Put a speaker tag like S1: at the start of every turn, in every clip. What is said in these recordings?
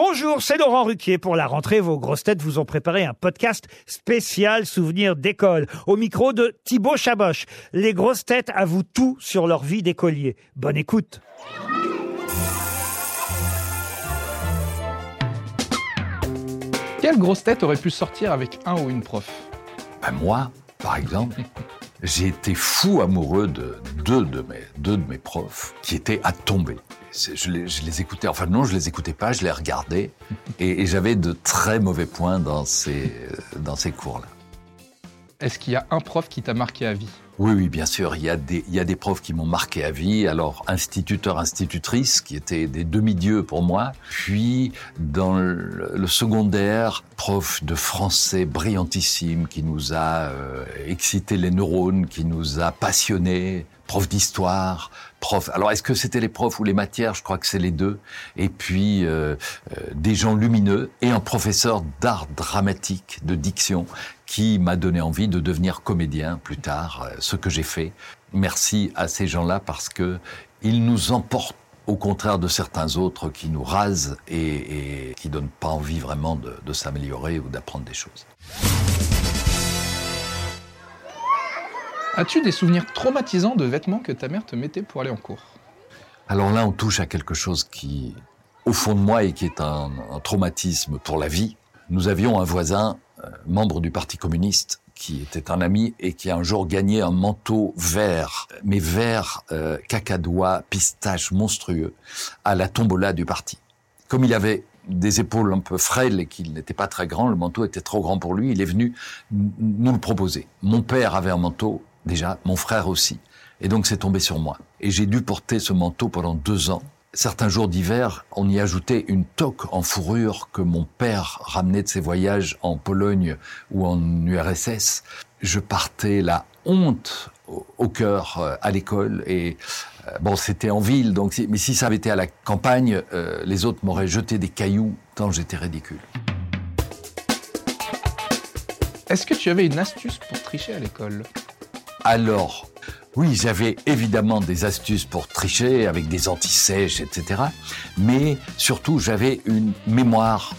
S1: Bonjour, c'est Laurent Ruquier. Pour la rentrée, vos grosses têtes vous ont préparé un podcast spécial souvenir d'école. Au micro de Thibaut Chaboch. Les grosses têtes avouent tout sur leur vie d'écolier. Bonne écoute.
S2: Quelle grosse tête aurait pu sortir avec un ou une prof?
S3: Ben moi, par exemple, j'ai été fou amoureux de deux de mes, deux de mes profs qui étaient à tomber. Je les, je les écoutais, enfin non, je les écoutais pas, je les regardais et, et j'avais de très mauvais points dans ces, dans ces cours-là.
S2: Est-ce qu'il y a un prof qui t'a marqué à vie?
S3: Oui, oui, bien sûr. Il y a des, il y a des profs qui m'ont marqué à vie. Alors, instituteurs, institutrices, qui étaient des demi-dieux pour moi. Puis, dans le, le secondaire, prof de français brillantissime, qui nous a euh, excité les neurones, qui nous a passionnés. Prof d'histoire, prof. Alors, est-ce que c'était les profs ou les matières? Je crois que c'est les deux. Et puis, euh, euh, des gens lumineux et un professeur d'art dramatique, de diction, qui m'a donné envie de devenir comédien plus tard, euh, ce que j'ai fait. Merci à ces gens-là parce que ils nous emportent au contraire de certains autres qui nous rasent et, et qui donnent pas envie vraiment de, de s'améliorer ou d'apprendre des choses.
S2: As-tu des souvenirs traumatisants de vêtements que ta mère te mettait pour aller en cours?
S3: Alors là, on touche à quelque chose qui, au fond de moi, et qui est un, traumatisme pour la vie. Nous avions un voisin, euh, membre du Parti communiste, qui était un ami et qui a un jour gagné un manteau vert, mais vert euh, cacadois, pistache monstrueux, à la tombola du parti. Comme il avait des épaules un peu frêles et qu'il n'était pas très grand, le manteau était trop grand pour lui, il est venu nous le proposer. Mon père avait un manteau, déjà, mon frère aussi. Et donc c'est tombé sur moi. Et j'ai dû porter ce manteau pendant deux ans. Certains jours d'hiver, on y ajoutait une toque en fourrure que mon père ramenait de ses voyages en Pologne ou en URSS. Je partais la honte au- cœur euh, à l'école et euh, bon, c'était en ville, donc mais si ça avait été à la campagne, euh, les autres m'auraient jeté des cailloux tant j'étais ridicule.
S2: Est-ce que tu avais une astuce pour tricher à l'école?
S3: Alors, oui, j'avais évidemment des astuces pour tricher avec des antisèches, etc. Mais surtout, j'avais une mémoire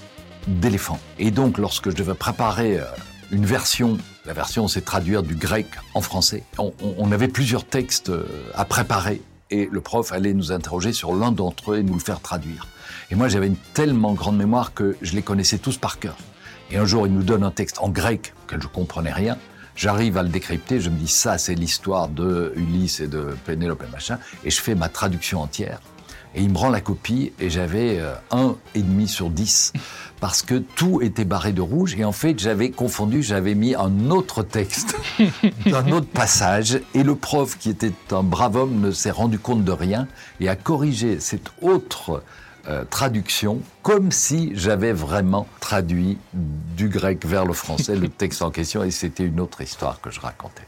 S3: d'éléphant. Et donc, lorsque je devais préparer euh, une version, la version c'est traduire du grec en français, on, on- avait plusieurs textes euh, à préparer et le prof allait nous interroger sur l'un d'entre eux et nous le faire traduire. Et moi, j'avais une tellement grande mémoire que je les connaissais tous par cœur. Et un jour, il nous donne un texte en grec auquel je comprenais rien. J'arrive à le décrypter, je me dis ça, c'est l'histoire de Ulysse et de Pénélope et machin, et je fais ma traduction entière. Et il me rend la copie et j'avais euh, un et demi sur 10 parce que tout était barré de rouge et en fait j'avais confondu, j'avais mis un autre texte, un autre passage et le prof qui était un brave homme ne s'est rendu compte de rien et a corrigé cette autre euh, traduction comme si j'avais vraiment traduit du grec vers le français le texte en question et c'était une autre histoire que je racontais.